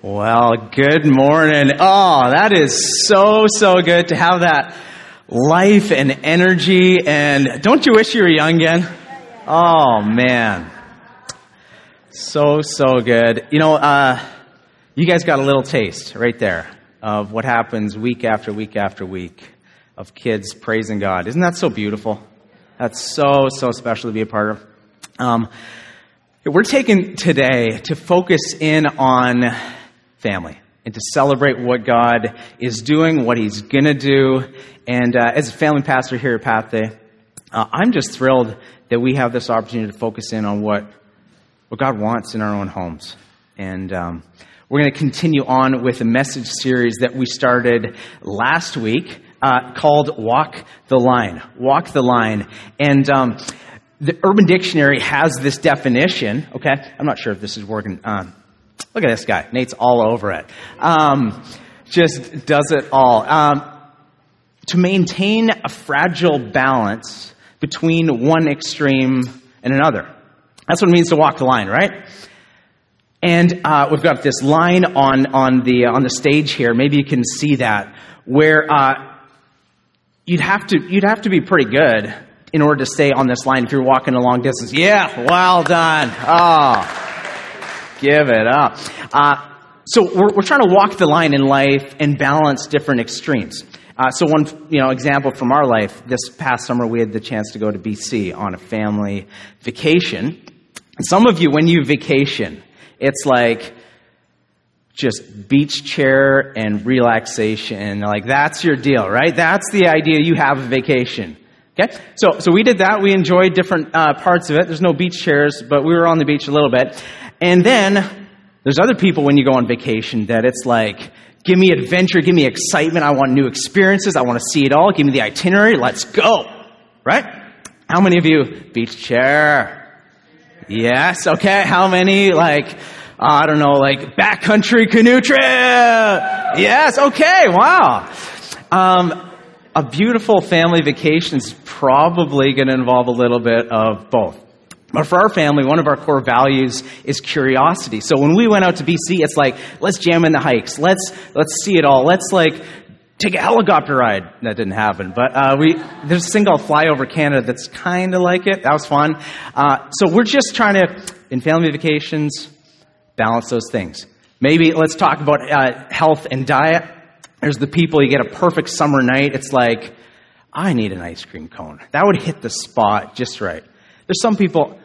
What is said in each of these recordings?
Well, good morning. Oh, that is so, so good to have that life and energy. And don't you wish you were young again? Oh, man. So, so good. You know, uh, you guys got a little taste right there of what happens week after week after week of kids praising God. Isn't that so beautiful? That's so, so special to be a part of. Um, we're taking today to focus in on family and to celebrate what God is doing, what He's going to do. And uh, as a family pastor here at Pathway, uh, I'm just thrilled that we have this opportunity to focus in on what, what God wants in our own homes. And um, we're going to continue on with a message series that we started last week uh, called Walk the Line. Walk the Line. And um, the Urban Dictionary has this definition, okay? I'm not sure if this is working. Um, Look at this guy. Nate's all over it. Um, just does it all. Um, to maintain a fragile balance between one extreme and another. That's what it means to walk the line, right? And uh, we've got this line on on the uh, on the stage here. Maybe you can see that where uh, you'd have to you'd have to be pretty good in order to stay on this line if you're walking a long distance. Yeah, well done. Oh. Give it up. Uh, so we're, we're trying to walk the line in life and balance different extremes. Uh, so one you know example from our life this past summer we had the chance to go to BC on a family vacation. And some of you when you vacation, it's like just beach chair and relaxation. Like that's your deal, right? That's the idea you have of vacation. Okay, so so we did that. We enjoyed different uh, parts of it. There's no beach chairs, but we were on the beach a little bit. And then there's other people when you go on vacation that it's like, give me adventure, give me excitement. I want new experiences. I want to see it all. Give me the itinerary. Let's go. Right? How many of you beach chair? Yes. Okay. How many like I don't know, like backcountry canoe trip? Yes. Okay. Wow. Um, a beautiful family vacation is probably going to involve a little bit of both. But for our family, one of our core values is curiosity. So when we went out to BC, it's like, let's jam in the hikes. Let's, let's see it all. Let's like take a helicopter ride. That didn't happen. But, uh, we, there's a thing called Fly Over Canada that's kind of like it. That was fun. Uh, so we're just trying to, in family vacations, balance those things. Maybe let's talk about uh, health and diet. There's the people, you get a perfect summer night. It's like, I need an ice cream cone. That would hit the spot just right. There's some people,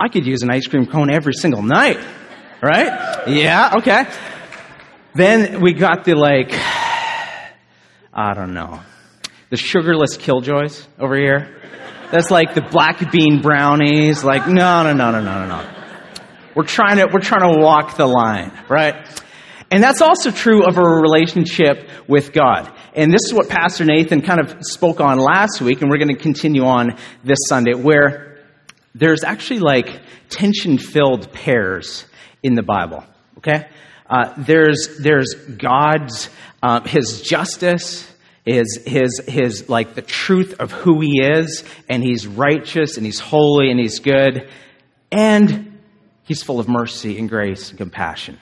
I could use an ice cream cone every single night, right? Yeah, okay. Then we got the like, I don't know, the sugarless killjoys over here. That's like the black bean brownies. Like, no, no, no, no, no, no, no. We're trying to, we're trying to walk the line, right? And that's also true of our relationship with God. And this is what Pastor Nathan kind of spoke on last week, and we're going to continue on this Sunday, where there's actually like tension filled pairs in the Bible, okay? Uh, there's, there's God's, uh, His justice, his, his, his, like the truth of who He is, and He's righteous, and He's holy, and He's good, and He's full of mercy and grace and compassion.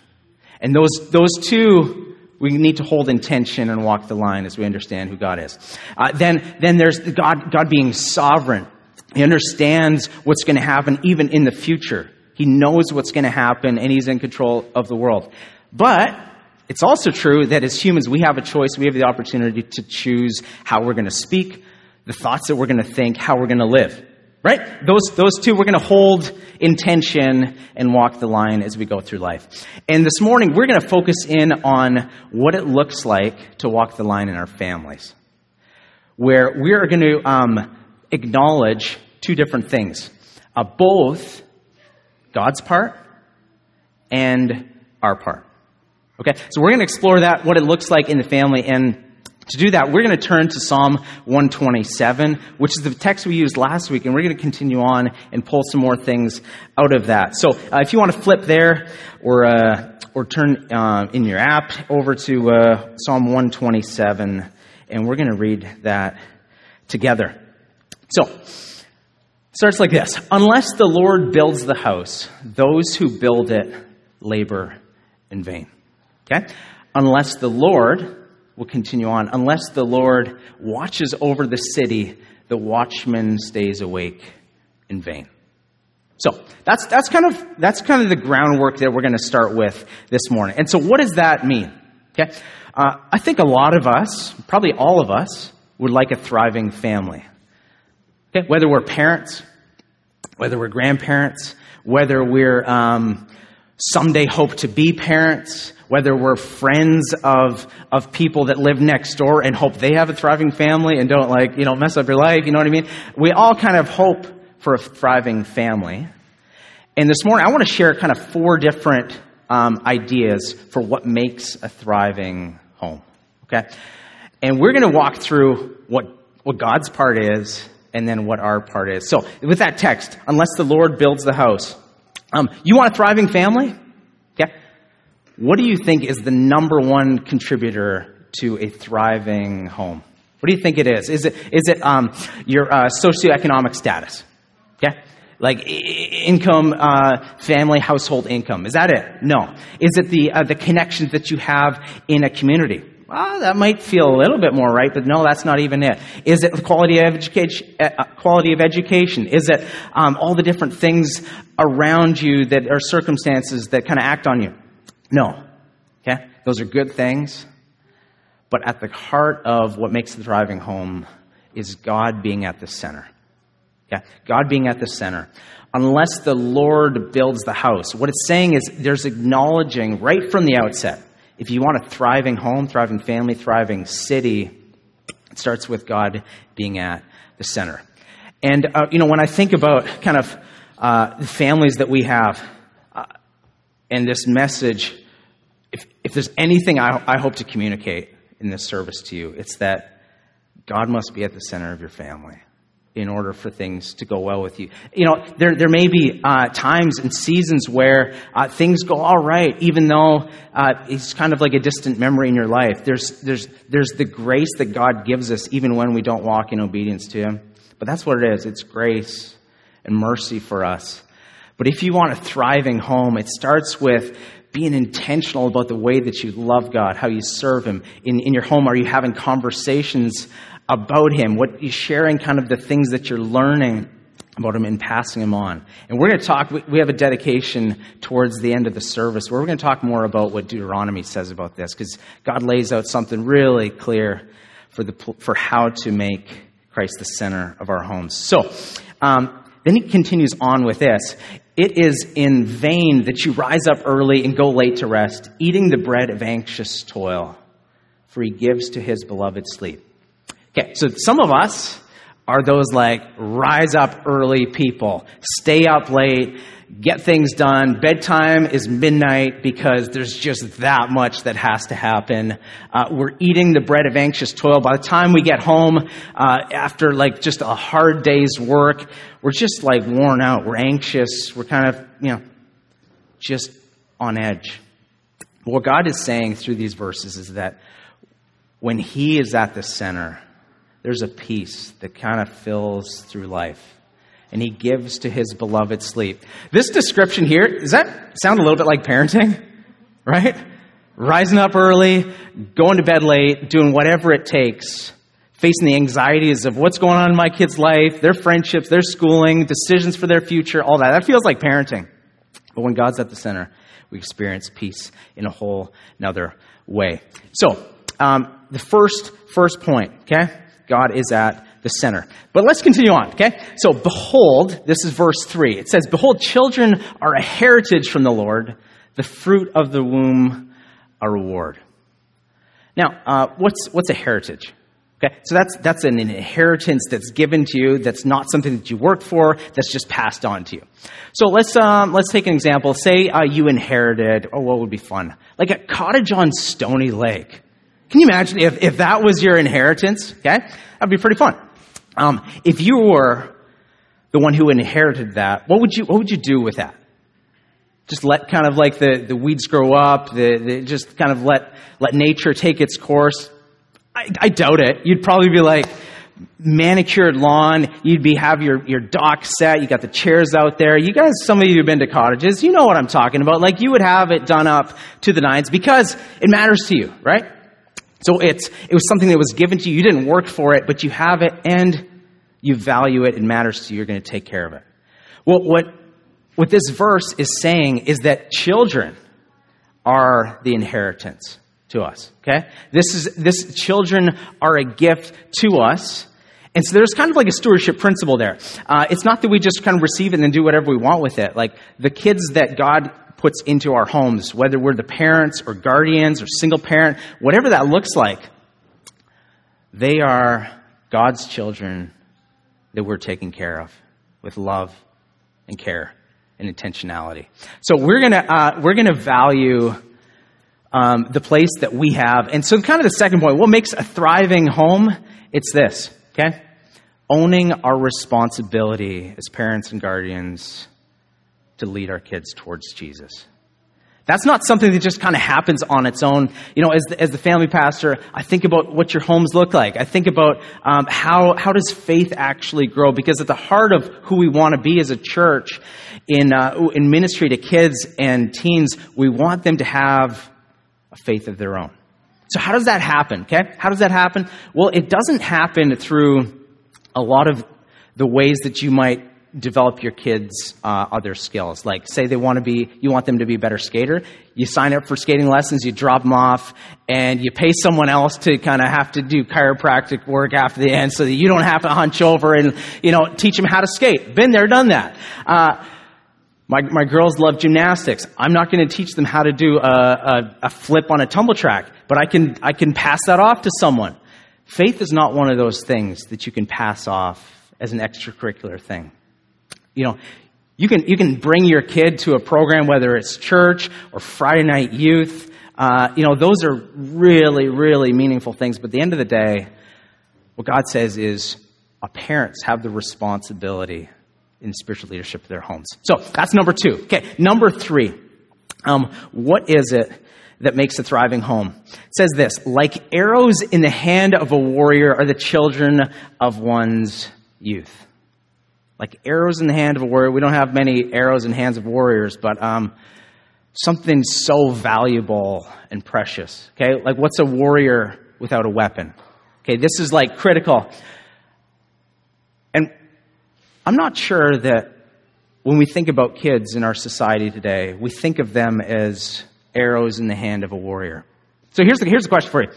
And those, those two we need to hold in tension and walk the line as we understand who God is. Uh, then, then there's God, God being sovereign he understands what's going to happen even in the future. He knows what's going to happen and he's in control of the world. But it's also true that as humans, we have a choice. We have the opportunity to choose how we're going to speak, the thoughts that we're going to think, how we're going to live. Right? Those, those two we're going to hold in tension and walk the line as we go through life. And this morning, we're going to focus in on what it looks like to walk the line in our families. Where we are going to um, acknowledge two different things uh, both God's part and our part. Okay, so we're going to explore that, what it looks like in the family. And to do that, we're going to turn to Psalm 127, which is the text we used last week, and we're going to continue on and pull some more things out of that. So uh, if you want to flip there or, uh, or turn uh, in your app over to uh, Psalm 127, and we're going to read that together. So, starts like this Unless the Lord builds the house, those who build it labor in vain. Okay? Unless the Lord, will continue on, unless the Lord watches over the city, the watchman stays awake in vain. So that's, that's kind of, that's kind of the groundwork that we're going to start with this morning. And so what does that mean? Okay? Uh, I think a lot of us, probably all of us, would like a thriving family. Whether we're parents, whether we're grandparents, whether we're um, someday hope to be parents, whether we're friends of, of people that live next door and hope they have a thriving family and don't like, you know, mess up your life, you know what I mean? We all kind of hope for a thriving family. And this morning, I want to share kind of four different um, ideas for what makes a thriving home. Okay? And we're going to walk through what, what God's part is and then what our part is. So, with that text, unless the Lord builds the house, um, you want a thriving family? Okay. What do you think is the number one contributor to a thriving home? What do you think it is? Is it, is it um, your uh, socioeconomic status? Okay. Like income, uh, family, household income. Is that it? No. Is it the, uh, the connections that you have in a community? Well, that might feel a little bit more right, but no, that's not even it. Is it the quality of education? Uh, quality of education? Is it um, all the different things around you that are circumstances that kind of act on you? No. Okay, those are good things, but at the heart of what makes the thriving home is God being at the center. Okay, God being at the center. Unless the Lord builds the house, what it's saying is there's acknowledging right from the outset if you want a thriving home, thriving family, thriving city, it starts with God being at the center. And, uh, you know, when I think about kind of uh, the families that we have uh, and this message, if, if there's anything I, I hope to communicate in this service to you, it's that God must be at the center of your family in order for things to go well with you. You know, there, there may be uh, times and seasons where uh, things go all right, even though uh, it's kind of like a distant memory in your life. There's, there's, there's the grace that God gives us even when we don't walk in obedience to Him. But that's what it is it's grace and mercy for us. But if you want a thriving home, it starts with being intentional about the way that you love God, how you serve Him. In, in your home, are you having conversations about him, what you're sharing kind of the things that you're learning about him and passing him on. And we're going to talk, we have a dedication towards the end of the service where we're going to talk more about what Deuteronomy says about this because God lays out something really clear for, the, for how to make Christ the center of our homes. So, um, then he continues on with this. It is in vain that you rise up early and go late to rest, eating the bread of anxious toil, for he gives to his beloved sleep. Okay, so some of us are those like rise up early people, stay up late, get things done. Bedtime is midnight because there's just that much that has to happen. Uh, we're eating the bread of anxious toil. By the time we get home, uh, after like just a hard day's work, we're just like worn out. We're anxious. We're kind of, you know, just on edge. What God is saying through these verses is that when He is at the center, there's a peace that kind of fills through life. And he gives to his beloved sleep. This description here, does that sound a little bit like parenting? Right? Rising up early, going to bed late, doing whatever it takes, facing the anxieties of what's going on in my kid's life, their friendships, their schooling, decisions for their future, all that. That feels like parenting. But when God's at the center, we experience peace in a whole another way. So, um, the first first point, okay? God is at the center. But let's continue on, okay? So, behold, this is verse 3. It says, Behold, children are a heritage from the Lord, the fruit of the womb a reward. Now, uh, what's, what's a heritage? Okay, so that's, that's an inheritance that's given to you, that's not something that you work for, that's just passed on to you. So let's, um, let's take an example. Say uh, you inherited, oh, what would be fun? Like a cottage on Stony Lake. Can you imagine if, if that was your inheritance? Okay? That'd be pretty fun. Um, if you were the one who inherited that, what would you, what would you do with that? Just let kind of like the, the weeds grow up, the, the just kind of let, let nature take its course? I, I doubt it. You'd probably be like, manicured lawn. You'd be have your, your dock set. You got the chairs out there. You guys, some of you have been to cottages. You know what I'm talking about. Like you would have it done up to the nines because it matters to you, right? So it's, it was something that was given to you. You didn't work for it, but you have it and you value it. It matters to you. You're going to take care of it. Well, what, what this verse is saying is that children are the inheritance to us. Okay? This is, this children are a gift to us. And so there's kind of like a stewardship principle there. Uh, it's not that we just kind of receive it and then do whatever we want with it. Like the kids that God puts into our homes, whether we're the parents or guardians or single parent, whatever that looks like, they are God's children that we're taking care of with love and care and intentionality. So we're gonna uh, we're gonna value um, the place that we have, and so kind of the second point, what makes a thriving home? It's this, okay? Owning our responsibility as parents and guardians to lead our kids towards Jesus. That's not something that just kind of happens on its own. You know, as the, as the family pastor, I think about what your homes look like. I think about um, how, how does faith actually grow? Because at the heart of who we want to be as a church in, uh, in ministry to kids and teens, we want them to have a faith of their own. So how does that happen? Okay? How does that happen? Well, it doesn't happen through a lot of the ways that you might develop your kids' uh, other skills. Like, say they want to be, you want them to be a better skater. You sign up for skating lessons, you drop them off, and you pay someone else to kind of have to do chiropractic work after the end so that you don't have to hunch over and, you know, teach them how to skate. Been there, done that. Uh, my, my girls love gymnastics. I'm not going to teach them how to do a, a, a flip on a tumble track, but I can, I can pass that off to someone. Faith is not one of those things that you can pass off as an extracurricular thing. You know, you can, you can bring your kid to a program, whether it's church or Friday night youth. Uh, you know, those are really, really meaningful things. But at the end of the day, what God says is our uh, parents have the responsibility in spiritual leadership of their homes. So that's number two. Okay, number three. Um, what is it that makes a thriving home? It says this like arrows in the hand of a warrior are the children of one's youth like arrows in the hand of a warrior. We don't have many arrows in hands of warriors, but um, something so valuable and precious. Okay, like what's a warrior without a weapon? Okay, this is like critical. And I'm not sure that when we think about kids in our society today, we think of them as arrows in the hand of a warrior. So here's the, here's the question for you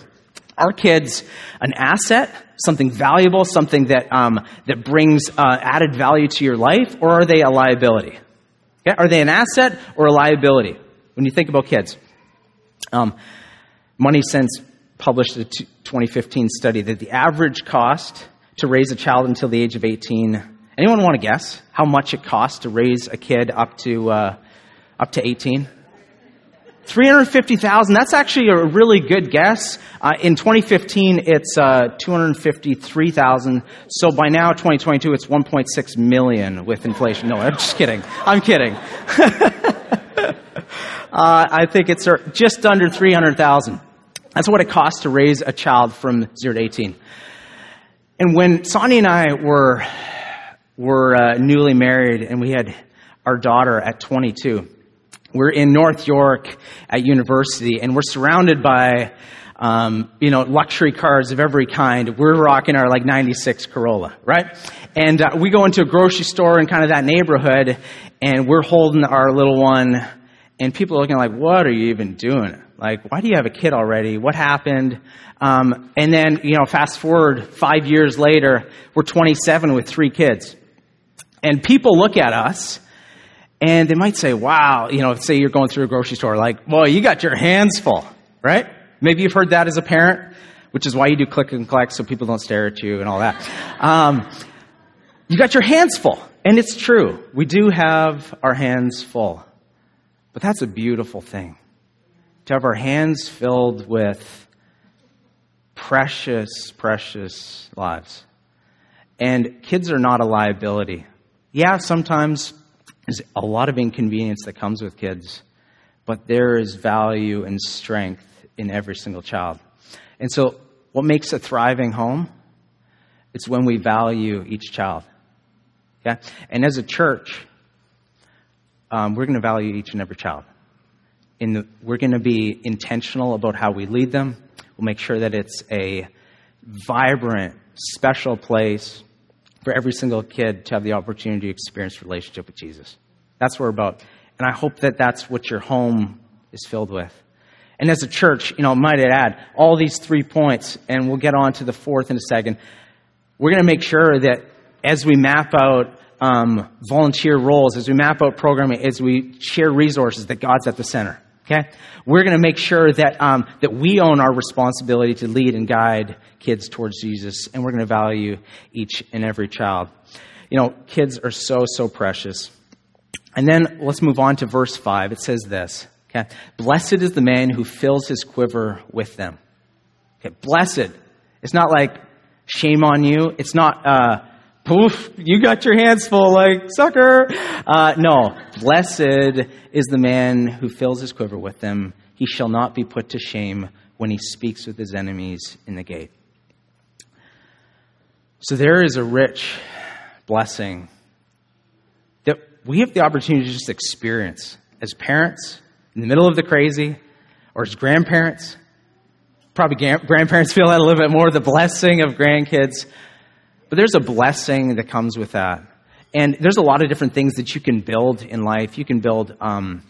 Are kids an asset, something valuable, something that, um, that brings uh, added value to your life, or are they a liability? Okay? Are they an asset or a liability when you think about kids? Um, Money Sense published a 2015 study that the average cost to raise a child until the age of 18. Anyone want to guess how much it costs to raise a kid up to uh, up to 18? 350,000, that's actually a really good guess. Uh, in 2015, it's uh, 253,000. So by now, 2022, it's 1.6 million with inflation. No, I'm just kidding. I'm kidding. uh, I think it's uh, just under 300,000. That's what it costs to raise a child from 0 to 18. And when Sonny and I were, were uh, newly married and we had our daughter at 22, we're in North York at university, and we're surrounded by, um, you know, luxury cars of every kind. We're rocking our like '96 Corolla, right? And uh, we go into a grocery store in kind of that neighborhood, and we're holding our little one, and people are looking like, "What are you even doing? Like, why do you have a kid already? What happened?" Um, and then, you know, fast forward five years later, we're 27 with three kids, and people look at us and they might say, wow, you know, say you're going through a grocery store, like, well, you got your hands full, right? Maybe you've heard that as a parent, which is why you do click and collect so people don't stare at you and all that. Um, you got your hands full. And it's true. We do have our hands full. But that's a beautiful thing. To have our hands filled with precious, precious lives. And kids are not a liability. Yeah, sometimes there's a lot of inconvenience that comes with kids, but there is value and strength in every single child. And so, what makes a thriving home? It's when we value each child. Okay? And as a church, um, we're going to value each and every child. In the, we're going to be intentional about how we lead them. We'll make sure that it's a vibrant, special place for every single kid to have the opportunity to experience relationship with Jesus. That's what we're about. And I hope that that's what your home is filled with. And as a church, you know, might I add all these three points, and we'll get on to the fourth in a second. We're going to make sure that as we map out um, volunteer roles, as we map out programming, as we share resources, that God's at the center. Okay, we're going to make sure that um, that we own our responsibility to lead and guide kids towards Jesus, and we're going to value each and every child. You know, kids are so so precious. And then let's move on to verse five. It says this. Okay, blessed is the man who fills his quiver with them. Okay, blessed. It's not like shame on you. It's not. Uh, poof, you got your hands full, like, sucker. Uh, no, blessed is the man who fills his quiver with them. He shall not be put to shame when he speaks with his enemies in the gate. So there is a rich blessing we have the opportunity to just experience as parents in the middle of the crazy or as grandparents. Probably grandparents feel that a little bit more the blessing of grandkids. But there's a blessing that comes with that. And there's a lot of different things that you can build in life. You can build um,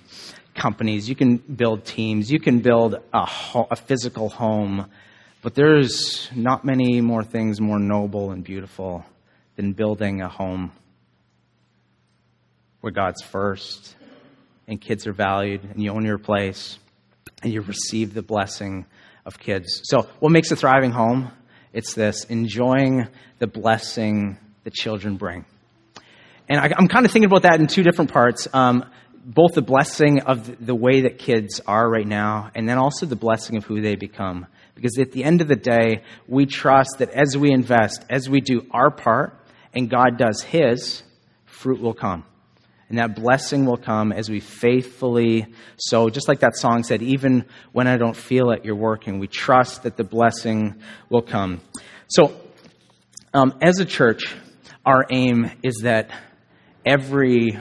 companies, you can build teams, you can build a, ho- a physical home. But there's not many more things more noble and beautiful than building a home where God's first and kids are valued and you own your place and you receive the blessing of kids. So, what makes a thriving home? It's this enjoying the blessing that children bring. And I, am kind of thinking about that in two different parts. Um, both the blessing of the way that kids are right now, and then also the blessing of who they become. Because at the end of the day, we trust that as we invest, as we do our part, and God does His, fruit will come. And that blessing will come as we faithfully sow. Just like that song said, even when I don't feel it, you're working. We trust that the blessing will come. So, um, as a church, our aim is that every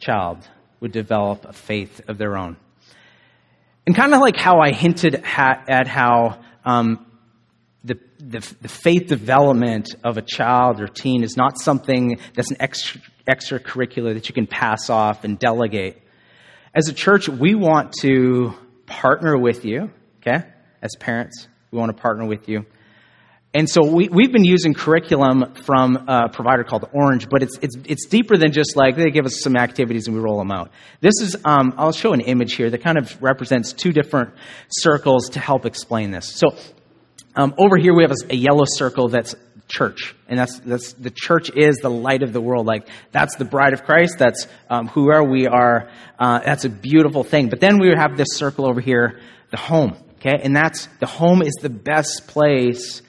child would develop a faith of their own. And kind of like how I hinted at how um, the, the, the, faith development of a child or teen is not something that's an extra, extracurricular that you can pass off and delegate. As a church, we want to partner with you, okay? As parents, we want to partner with you. And so we, we've been using curriculum from a provider called Orange, but it's, it's, it's deeper than just like they give us some activities and we roll them out. This is, um, I'll show an image here that kind of represents two different circles to help explain this. So um, over here we have a, a yellow circle that's church. And that's, that's, the church is the light of the world. Like, that's the bride of Christ. That's um, who are we are. Uh, that's a beautiful thing. But then we have this circle over here, the home. Okay? And that's, the home is the best place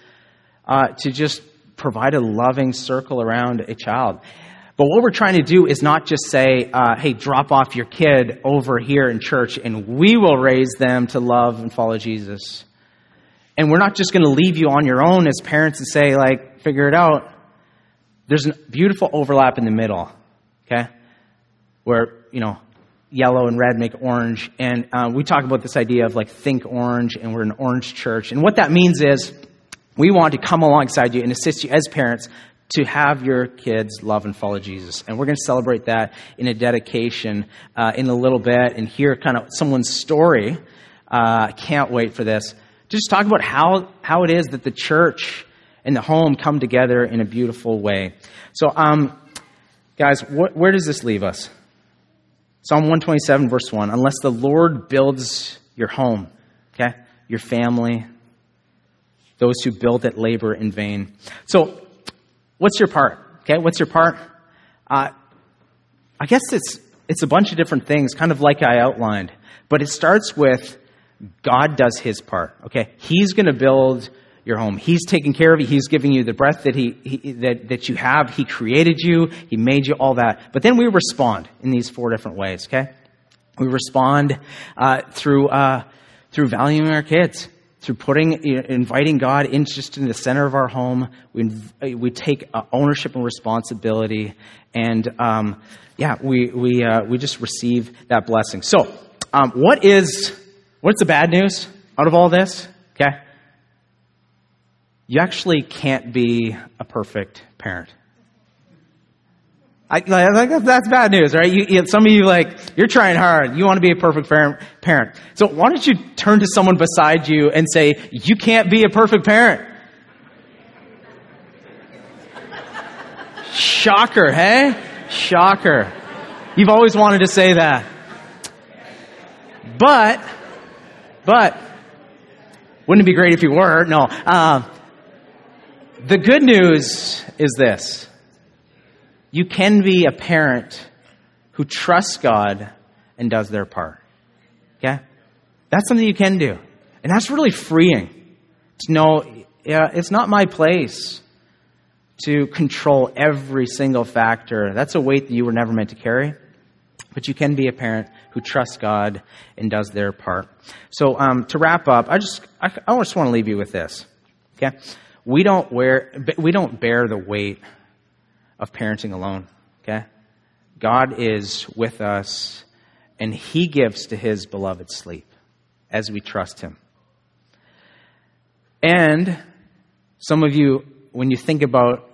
uh, to just provide a loving circle around a child. But what we're trying to do is not just say, uh, hey, drop off your kid over here in church and we will raise them to love and follow Jesus. And we're not just going to leave you on your own as parents and say, like, figure it out. There's a beautiful overlap in the middle, okay? Where, you know, yellow and red make orange. And uh, we talk about this idea of like think orange, and we're an orange church. And what that means is we want to come alongside you and assist you as parents to have your kids love and follow Jesus. And we're going to celebrate that in a dedication uh, in a little bit and hear kind of someone's story. Uh, can't wait for this just talk about how, how it is that the church and the home come together in a beautiful way. So, um, guys, wh- where does this leave us? Psalm 127, verse 1 Unless the Lord builds your home, okay, your family, those who build it labor in vain. So, what's your part? Okay, what's your part? Uh, I guess it's it's a bunch of different things, kind of like I outlined, but it starts with God does his part. Okay? He's going to build your home. He's taking care of you. He's giving you the breath that he, he, that, that you have. He created you. He made you all that. But then we respond in these four different ways, okay? We respond uh, through, uh, through valuing our kids. through putting, inviting God in just in the center of our home. We, we take uh, ownership and responsibility, and um, yeah, we we uh, we just receive that blessing. So, um, what is what's the bad news out of all this? Okay, you actually can't be a perfect parent. I, like, that's bad news, right? You, you, some of you, like, you're trying hard. You want to be a perfect parent. So why don't you turn to someone beside you and say, you can't be a perfect parent? Shocker, hey? Shocker. You've always wanted to say that. But, but, wouldn't it be great if you were? No. Uh, the good news is this you can be a parent who trusts God and does their part. Okay? That's something you can do. And that's really freeing to know yeah, it's not my place to control every single factor. That's a weight that you were never meant to carry. But you can be a parent who trusts God and does their part. So um, to wrap up, I just I, I just want to leave you with this. Okay, we don't wear we don't bear the weight of parenting alone, okay? God is with us, and He gives to His beloved sleep as we trust Him. And some of you, when you think about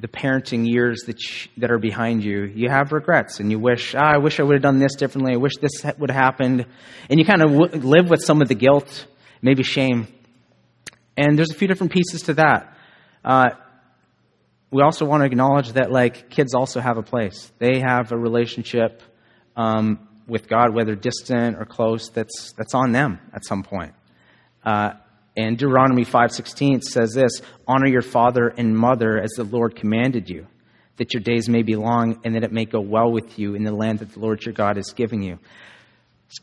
the parenting years that, sh- that are behind you, you have regrets and you wish, ah, I wish I would have done this differently. I wish this would have happened. And you kind of w- live with some of the guilt, maybe shame. And there's a few different pieces to that. Uh, we also want to acknowledge that like kids also have a place. They have a relationship um, with God, whether distant or close. That's that's on them at some point. Uh, and Deuteronomy five sixteen says this: Honor your father and mother as the Lord commanded you, that your days may be long and that it may go well with you in the land that the Lord your God is giving you.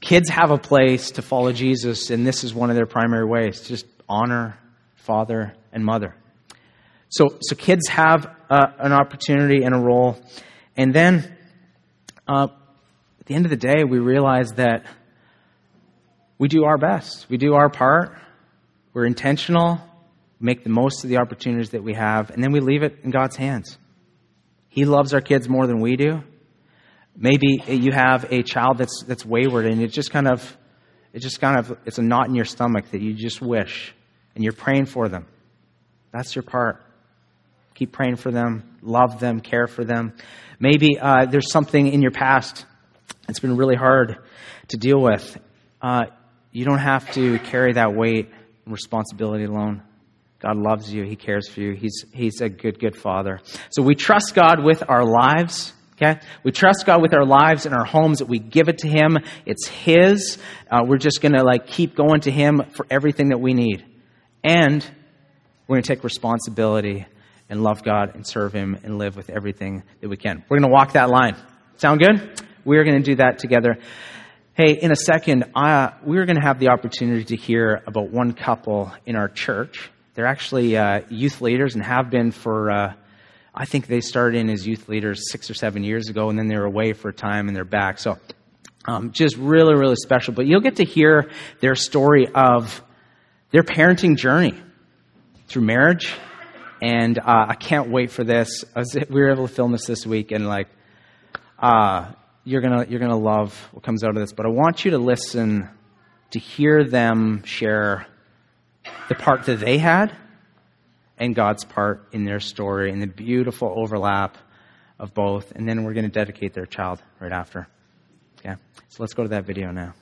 Kids have a place to follow Jesus, and this is one of their primary ways: just honor father and mother. So, so kids have uh, an opportunity and a role. And then uh, at the end of the day, we realize that we do our best. We do our part. We're intentional, make the most of the opportunities that we have, and then we leave it in God's hands. He loves our kids more than we do. Maybe you have a child that's, that's wayward and it just kind of, it just kind of, it's a knot in your stomach that you just wish, and you're praying for them. That's your part. Keep praying for them, love them, care for them. Maybe uh, there's something in your past that's been really hard to deal with. Uh, you don't have to carry that weight and responsibility alone. God loves you. He cares for you. He's, he's a good, good father. So we trust God with our lives. Okay? We trust God with our lives and our homes that we give it to Him. It's His. Uh, we're just going to like keep going to Him for everything that we need. And we're going to take responsibility and love God and serve Him and live with everything that we can. We're going to walk that line. Sound good? We're going to do that together. Hey, in a second, uh, we're going to have the opportunity to hear about one couple in our church. They're actually uh, youth leaders and have been for, uh, I think they started in as youth leaders six or seven years ago, and then they were away for a time and they're back. So, um, just really, really special. But you'll get to hear their story of their parenting journey through marriage and uh, I can't wait for this. We were able to film this this week, and like, uh, you're gonna you're gonna love what comes out of this. But I want you to listen to hear them share the part that they had and God's part in their story and the beautiful overlap of both. And then we're going to dedicate their child right after. Okay, so let's go to that video now.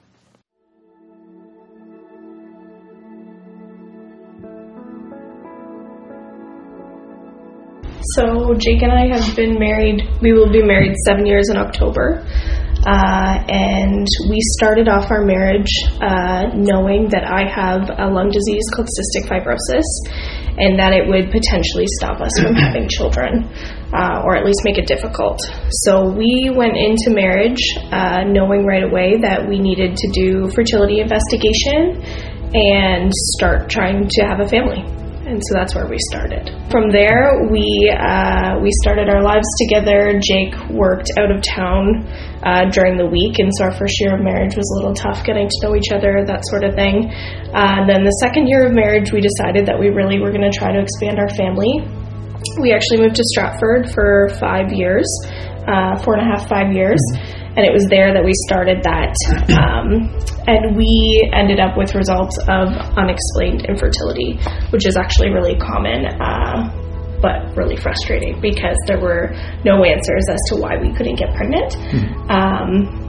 So Jake and I have been married. We will be married seven years in October. Uh, and we started off our marriage uh, knowing that I have a lung disease called cystic fibrosis and that it would potentially stop us from having children uh, or at least make it difficult. So we went into marriage uh, knowing right away that we needed to do fertility investigation and start trying to have a family and so that's where we started. From there, we uh, we started our lives together. Jake worked out of town uh, during the week, and so our first year of marriage was a little tough getting to know each other, that sort of thing. Uh, and then the second year of marriage, we decided that we really were going to try to expand our family. We actually moved to Stratford for five years, uh, four and a half, five years. Mm-hmm and it was there that we started that. Um, and we ended up with results of unexplained infertility, which is actually really common. Uh, but really frustrating because there were no answers as to why we couldn't get pregnant. Mm-hmm. Um,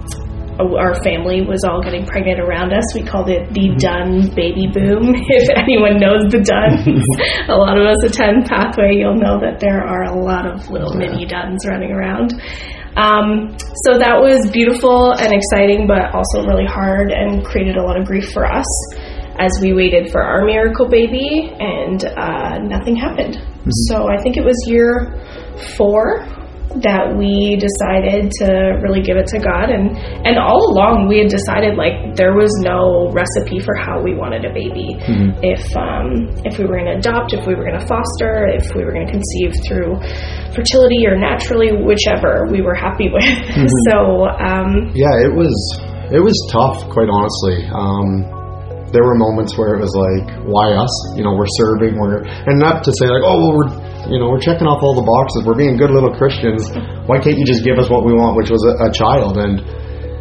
our family was all getting pregnant around us. We called it the mm-hmm. Dunn baby boom. If anyone knows the Dunns, a lot of us attend Pathway, you'll know that there are a lot of little mini Dunns running around. Um, so that was beautiful and exciting, but also really hard and created a lot of grief for us as we waited for our miracle baby, and uh, nothing happened. Mm-hmm. So I think it was year four that we decided to really give it to God and and all along we had decided like there was no recipe for how we wanted a baby mm-hmm. if um, if we were going to adopt if we were going to foster if we were going to conceive through fertility or naturally whichever we were happy with mm-hmm. so um, yeah it was it was tough quite honestly um, there were moments where it was like, why us? You know, we're serving, we're, and not to say like, oh, well, we're, you know, we're checking off all the boxes, we're being good little Christians. Why can't you just give us what we want, which was a, a child? And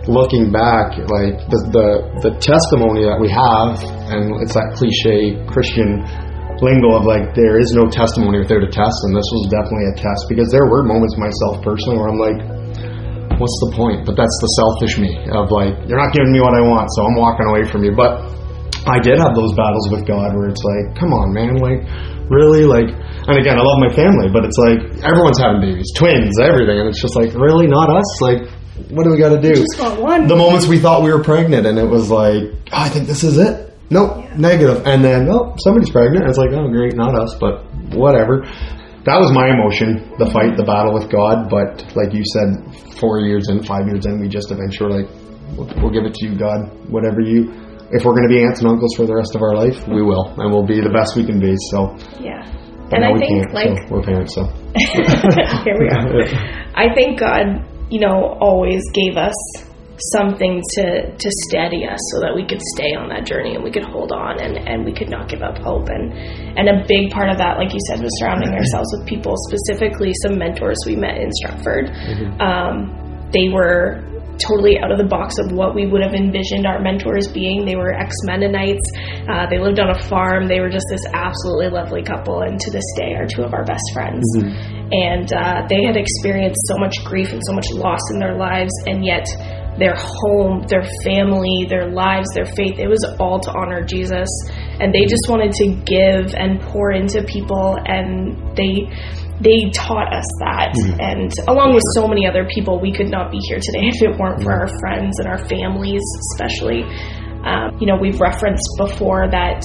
looking back, like the, the, the testimony that we have, and it's that cliche Christian lingo of like, there is no testimony without a test, and this was definitely a test because there were moments myself personally where I'm like, what's the point? But that's the selfish me of like, you're not giving me what I want, so I'm walking away from you. But I did have those battles with God where it's like, come on, man, like, really? Like, and again, I love my family, but it's like, everyone's having babies, twins, everything. And it's just like, really? Not us? Like, what do we got to do? Just got one. The moments we thought we were pregnant, and it was like, oh, I think this is it. Nope, yeah. negative. And then, oh, somebody's pregnant. And it's like, oh, great, not us, but whatever. That was my emotion, the fight, the battle with God. But like you said, four years in, five years in, we just eventually like, we'll, we'll give it to you, God. Whatever you if we're going to be aunts and uncles for the rest of our life, we will, and we'll be the best we can be. So yeah, but and I think like so we're parents, so here we are. I think God, you know, always gave us something to to steady us so that we could stay on that journey and we could hold on and, and we could not give up hope and and a big part of that like you said was surrounding ourselves with people specifically some mentors we met in Stratford mm-hmm. um, they were totally out of the box of what we would have envisioned our mentors being. They were ex Mennonites. Uh, they lived on a farm. They were just this absolutely lovely couple, and to this day are two of our best friends. Mm-hmm. And uh, they had experienced so much grief and so much loss in their lives, and yet their home, their family, their lives, their faith, it was all to honor Jesus. And they just wanted to give and pour into people, and they they taught us that. Mm-hmm. And along with so many other people, we could not be here today if it weren't for our friends and our families, especially. Um, you know, we've referenced before that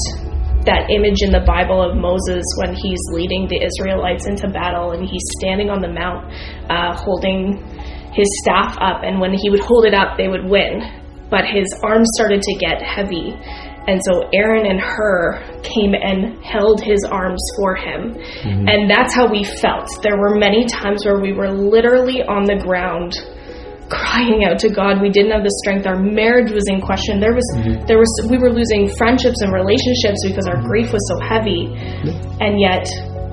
that image in the Bible of Moses when he's leading the Israelites into battle and he's standing on the mount uh, holding his staff up, and when he would hold it up, they would win. But his arms started to get heavy, and so Aaron and Hur came and held his arms for him. Mm-hmm. And that's how we felt. There were many times where we were literally on the ground crying out to God. We didn't have the strength. Our marriage was in question. There was mm-hmm. there was we were losing friendships and relationships because our grief was so heavy. And yet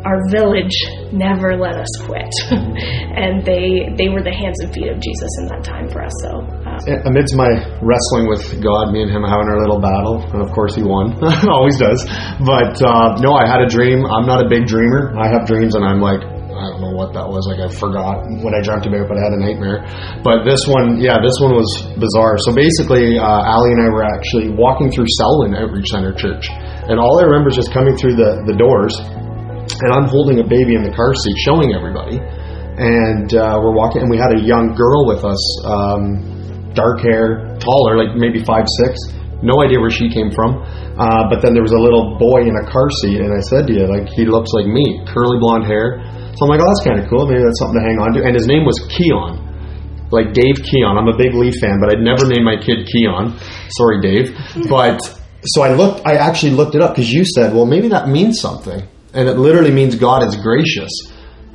our village never let us quit, and they they were the hands and feet of Jesus in that time for us. So, amidst my wrestling with God, me and him having our little battle, and of course he won, always does. But uh, no, I had a dream. I'm not a big dreamer. I have dreams, and I'm like. I don't know what that was. Like I forgot what I dreamt about, but I had a nightmare. But this one, yeah, this one was bizarre. So basically, uh, Ali and I were actually walking through Selwyn Outreach Center Church, and all I remember is just coming through the the doors and I'm holding a baby in the car seat, showing everybody. And uh, we're walking, and we had a young girl with us, um, dark hair, taller, like maybe five six. No idea where she came from. Uh, but then there was a little boy in a car seat, and I said to you, like, he looks like me, curly blonde hair. So I'm like, oh, that's kind of cool. Maybe that's something to hang on to. And his name was Keon like Dave Keon. I'm a big Leaf fan, but I'd never name my kid Keon. Sorry, Dave. But so I looked. I actually looked it up because you said, "Well, maybe that means something," and it literally means God is gracious.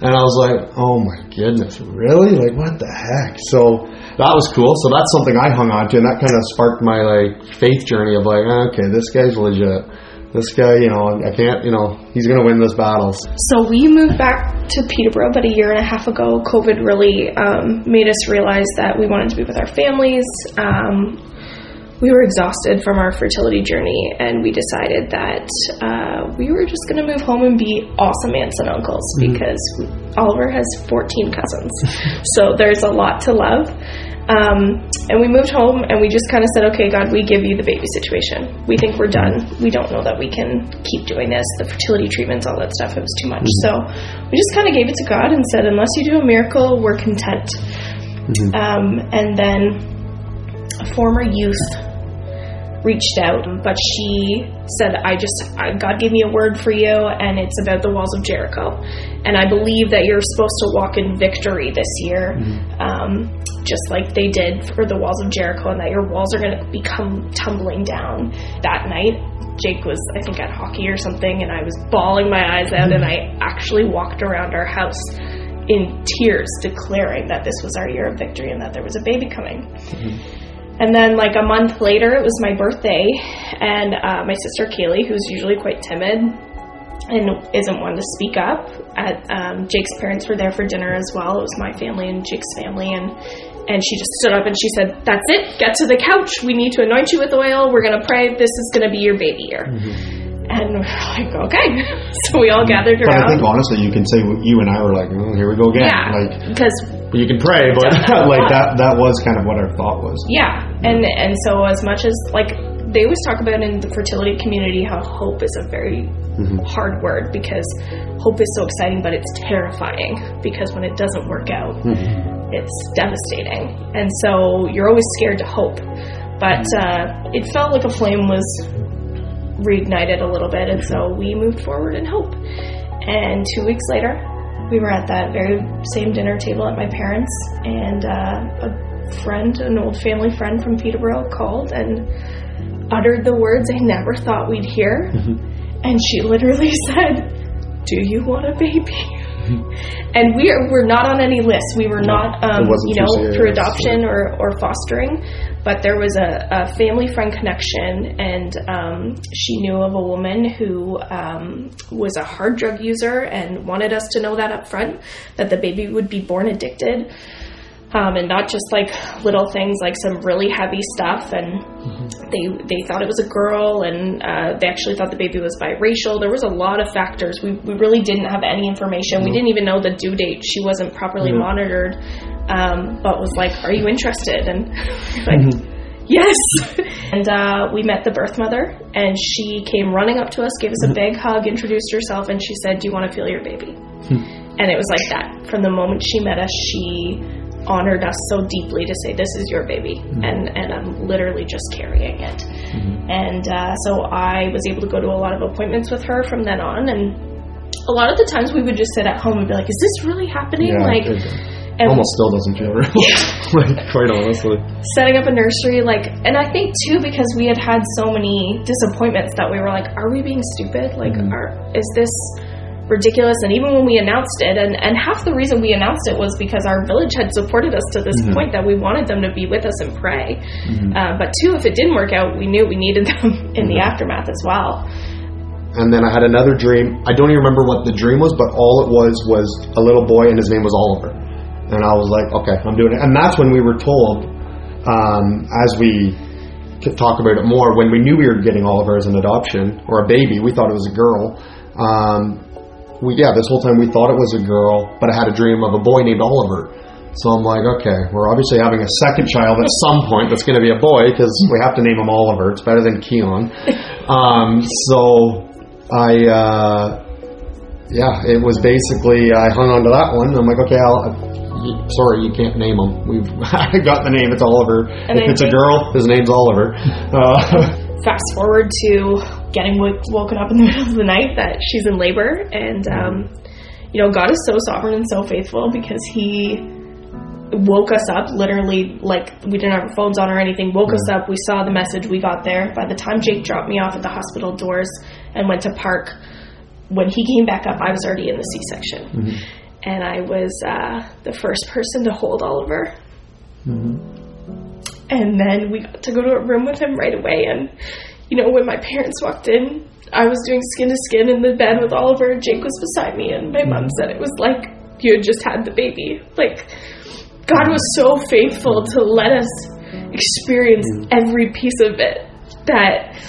And I was like, "Oh my goodness, really? Like, what the heck?" So that was cool. So that's something I hung on to, and that kind of sparked my like faith journey of like, okay, this guy's legit. This guy, you know, I can't, you know, he's to win this battle. So we moved back to Peterborough about a year and a half ago. COVID really um, made us realize that we wanted to be with our families. Um, we were exhausted from our fertility journey, and we decided that uh, we were just going to move home and be awesome aunts and uncles because Oliver has 14 cousins. so there's a lot to love. Um, and we moved home and we just kind of said, okay, God, we give you the baby situation. We think we're done. We don't know that we can keep doing this. The fertility treatments, all that stuff, it was too much. So we just kind of gave it to God and said, unless you do a miracle, we're content. Um, and then a former youth reached out, but she said, I just, I, God gave me a word for you, and it's about the walls of Jericho. And I believe that you're supposed to walk in victory this year, mm-hmm. um, just like they did for the walls of Jericho, and that your walls are going to become tumbling down. That night, Jake was, I think, at hockey or something, and I was bawling my eyes out, and I mm-hmm. actually walked around our house in tears, declaring that this was our year of victory and that there was a baby coming. Mm-hmm. And then, like a month later, it was my birthday, and uh, my sister Kaylee, who's usually quite timid and isn't one to speak up, at um, Jake's parents were there for dinner as well. It was my family and Jake's family, and and she just stood up and she said, "That's it. Get to the couch. We need to anoint you with oil. We're gonna pray. This is gonna be your baby year." And we're like, okay. so we all gathered around. But I think honestly, you can say you and I were like, oh, here we go again. Yeah, Like because you can pray, but like that that was kind of what our thought was. Yeah, and and so as much as like they always talk about in the fertility community how hope is a very mm-hmm. hard word because hope is so exciting, but it's terrifying because when it doesn't work out, mm-hmm. it's devastating, and so you're always scared to hope. But mm-hmm. uh, it felt like a flame was reignited a little bit, and so we moved forward in hope. And two weeks later, we were at that very same dinner table at my parents', and uh, a friend, an old family friend from Peterborough, called and uttered the words I never thought we'd hear. And she literally said, Do you want a baby? and we're we're not on any list. We were not, um, you know, through adoption or, or fostering, but there was a, a family friend connection, and um, she knew of a woman who um, was a hard drug user and wanted us to know that up front that the baby would be born addicted. Um, and not just like little things, like some really heavy stuff. And they they thought it was a girl, and uh, they actually thought the baby was biracial. There was a lot of factors. We we really didn't have any information. We didn't even know the due date. She wasn't properly monitored, um, but was like, "Are you interested?" And like. Yes. and uh, we met the birth mother, and she came running up to us, gave us a big hug, introduced herself, and she said, Do you want to feel your baby? And it was like that. From the moment she met us, she honored us so deeply to say, This is your baby. Mm-hmm. And, and I'm literally just carrying it. Mm-hmm. And uh, so I was able to go to a lot of appointments with her from then on. And a lot of the times we would just sit at home and be like, Is this really happening? Yeah, like, it and almost still doesn't feel real. like quite honestly. setting up a nursery like and i think too because we had had so many disappointments that we were like are we being stupid like mm-hmm. are is this ridiculous and even when we announced it and and half the reason we announced it was because our village had supported us to this point that we wanted them to be with us and pray uh, but two if it didn't work out we knew we needed them in the aftermath as well And then I had another dream. I don't even remember what the dream was, but all it was was a little boy, and his name was Oliver. And I was like, okay, I'm doing it. And that's when we were told, um, as we could talk about it more, when we knew we were getting Oliver as an adoption or a baby, we thought it was a girl. Um, we yeah, this whole time we thought it was a girl, but I had a dream of a boy named Oliver. So I'm like, okay, we're obviously having a second child at some point that's going to be a boy because we have to name him Oliver. It's better than Keon. Um, so I, uh, yeah, it was basically I hung on to that one. I'm like, okay, I'll. Sorry, you can't name him. We've I got the name. It's Oliver. And if it's a girl, his name's Oliver. Uh, fast forward to getting woken up in the middle of the night that she's in labor and um, you know god is so sovereign and so faithful because he woke us up literally like we didn't have our phones on or anything woke us up we saw the message we got there. By the time jake dropped me off at the hospital doors and went to park when he came back up i was already in the c-section and i was uh, the first person to hold oliver. And then we got to go to a room with him right away and you know when my parents walked in i was doing skin to skin in the bed with oliver and jake was beside me and my mom said it was like you had just had the baby. Like god was so faithful to let us experience every piece of it that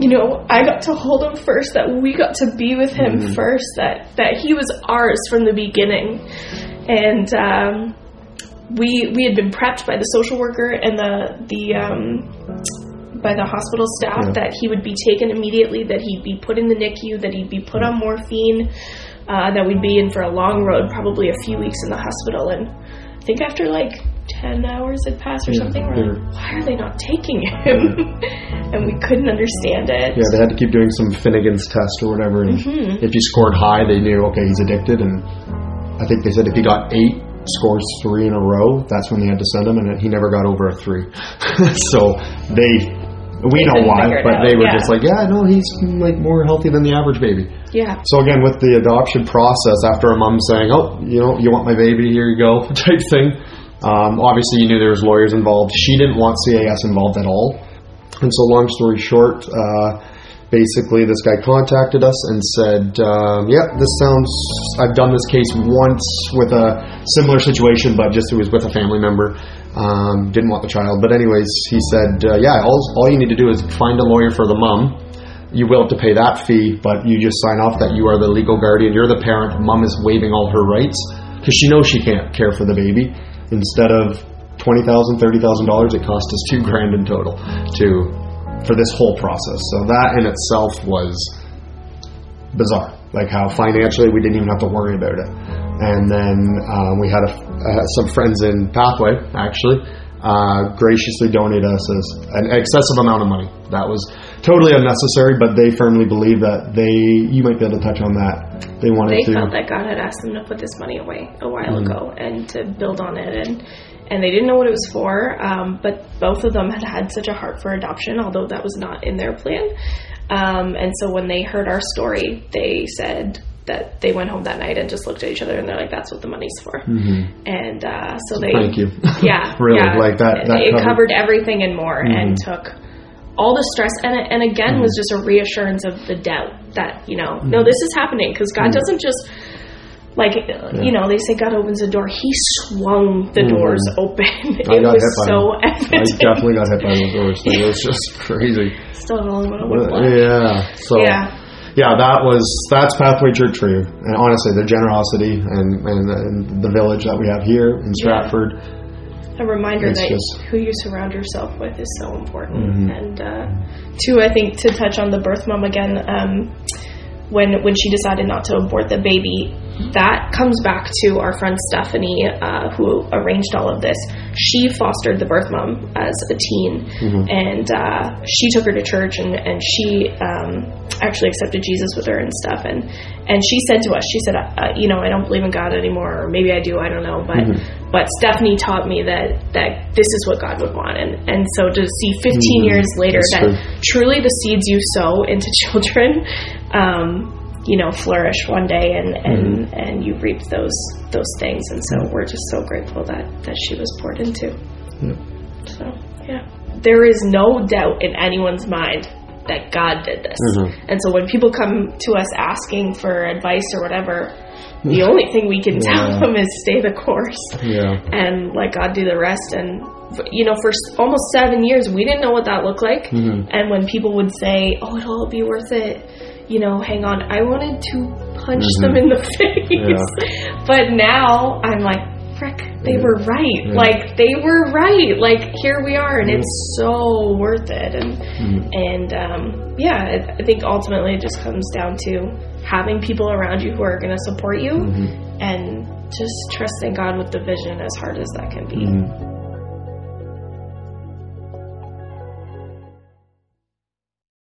you know i got to hold him first that we got to be with him first that that he was ours from the beginning. And um we we had been prepped by the social worker and the the um, by the hospital staff Yeah. that he would be taken immediately, that he'd be put in the NICU, that he'd be put on morphine, uh, that we'd be in for a long road, probably a few weeks in the hospital. And I think after like ten hours had passed or Yeah, something, we're like, why are they not taking him? and we couldn't understand it. Yeah, they had to keep doing some Finnegan's test or whatever, and Mm-hmm. if you scored high, they knew okay he's addicted. And I think they said if he got eight scores three in a row, that's when they had to send him, and he never got over a three. so they, we know why, but they were yeah. just like, yeah, no, he's like more healthy than the average baby. Yeah. So again, with the adoption process, after a mom saying, "Oh, you know, you want my baby? Here you go," type thing. Um, obviously, you knew there was lawyers involved. She didn't want CAS involved at all, and so long story short, uh, basically, this guy contacted us and said, um, "Yeah, this sounds. I've done this case once with a similar situation, but just it was with a family member." Um, didn't want the child, but anyways, he said, uh, "Yeah, all, all you need to do is find a lawyer for the mom, you will have to pay that fee, but you just sign off that you are the legal guardian. You're the parent. Mom is waiving all her rights because she knows she can't care for the baby. Instead of twenty thousand, thirty thousand dollars, it cost us two grand in total to for this whole process. So that in itself was bizarre. Like how financially we didn't even have to worry about it. And then um, we had a, uh, some friends in Pathway actually uh, graciously donated us as an excessive amount of money. That was totally unnecessary, but they firmly believe that they. You might be able to touch on that. They wanted to they to. felt that God had asked them to put this money away a while Mm-hmm. ago and to build on it, and and they didn't know what it was for. Um, but both of them had had such a heart for adoption, although that was not in their plan. Um, and so when they heard our story, they said that they went home that night and just looked at each other and they're like, "That's what the money's for." And uh, so they, Mm-hmm. Thank you. yeah, really, yeah. like that. It, that it covered- covered everything and more, and took all the stress and and again was just a reassurance of the doubt that you know no this is happening because God doesn't just like you know they say God opens a door he swung the doors open I it got was hit by so them. I definitely got hit by those doors. It was just crazy. still have a little bit of whiplash Yeah. So yeah yeah, that was that's Pathway Church for you. And honestly, the generosity and, and, and the village that we have here in Stratford. a reminder that just- Mm-hmm. who you surround yourself with is so important. And uh, two, I think to touch on the birth mom again, um, when when she decided not to abort the baby, that comes back to our friend Stephanie, uh, who arranged all of this. She fostered the birth mom as a teen, Mm-hmm. and uh, she took her to church, and and she um, actually accepted Jesus with her and stuff. And and she said to us, she said, uh, you know, I don't believe in God anymore, or maybe I do, I don't know, but but Stephanie taught me that that this is what God would want, and and so to see 15 years later That's that true. truly the seeds you sow into children, um, you know, flourish one day, and and and you reap those those things, and so we're just so grateful that that she was poured into. So yeah, there is no doubt in anyone's mind that God did this, and so when people come to us asking for advice or whatever. The only thing we can tell them is stay the course Yeah. and let God do the rest. And you know, for almost seven years, we didn't know what that looked like. Mm-hmm. And when people would say, "Oh, it'll all be worth it," you know, hang on, I wanted to punch mm-hmm. them in the face. But now I'm like, frick, they were right. Like they were right. Like here we are, and it's so worth it. And mm-hmm. and um, yeah, I, I think ultimately it just comes down to having people around you who are going to support you, mm-hmm. and just trusting God with the vision, as hard as that can be.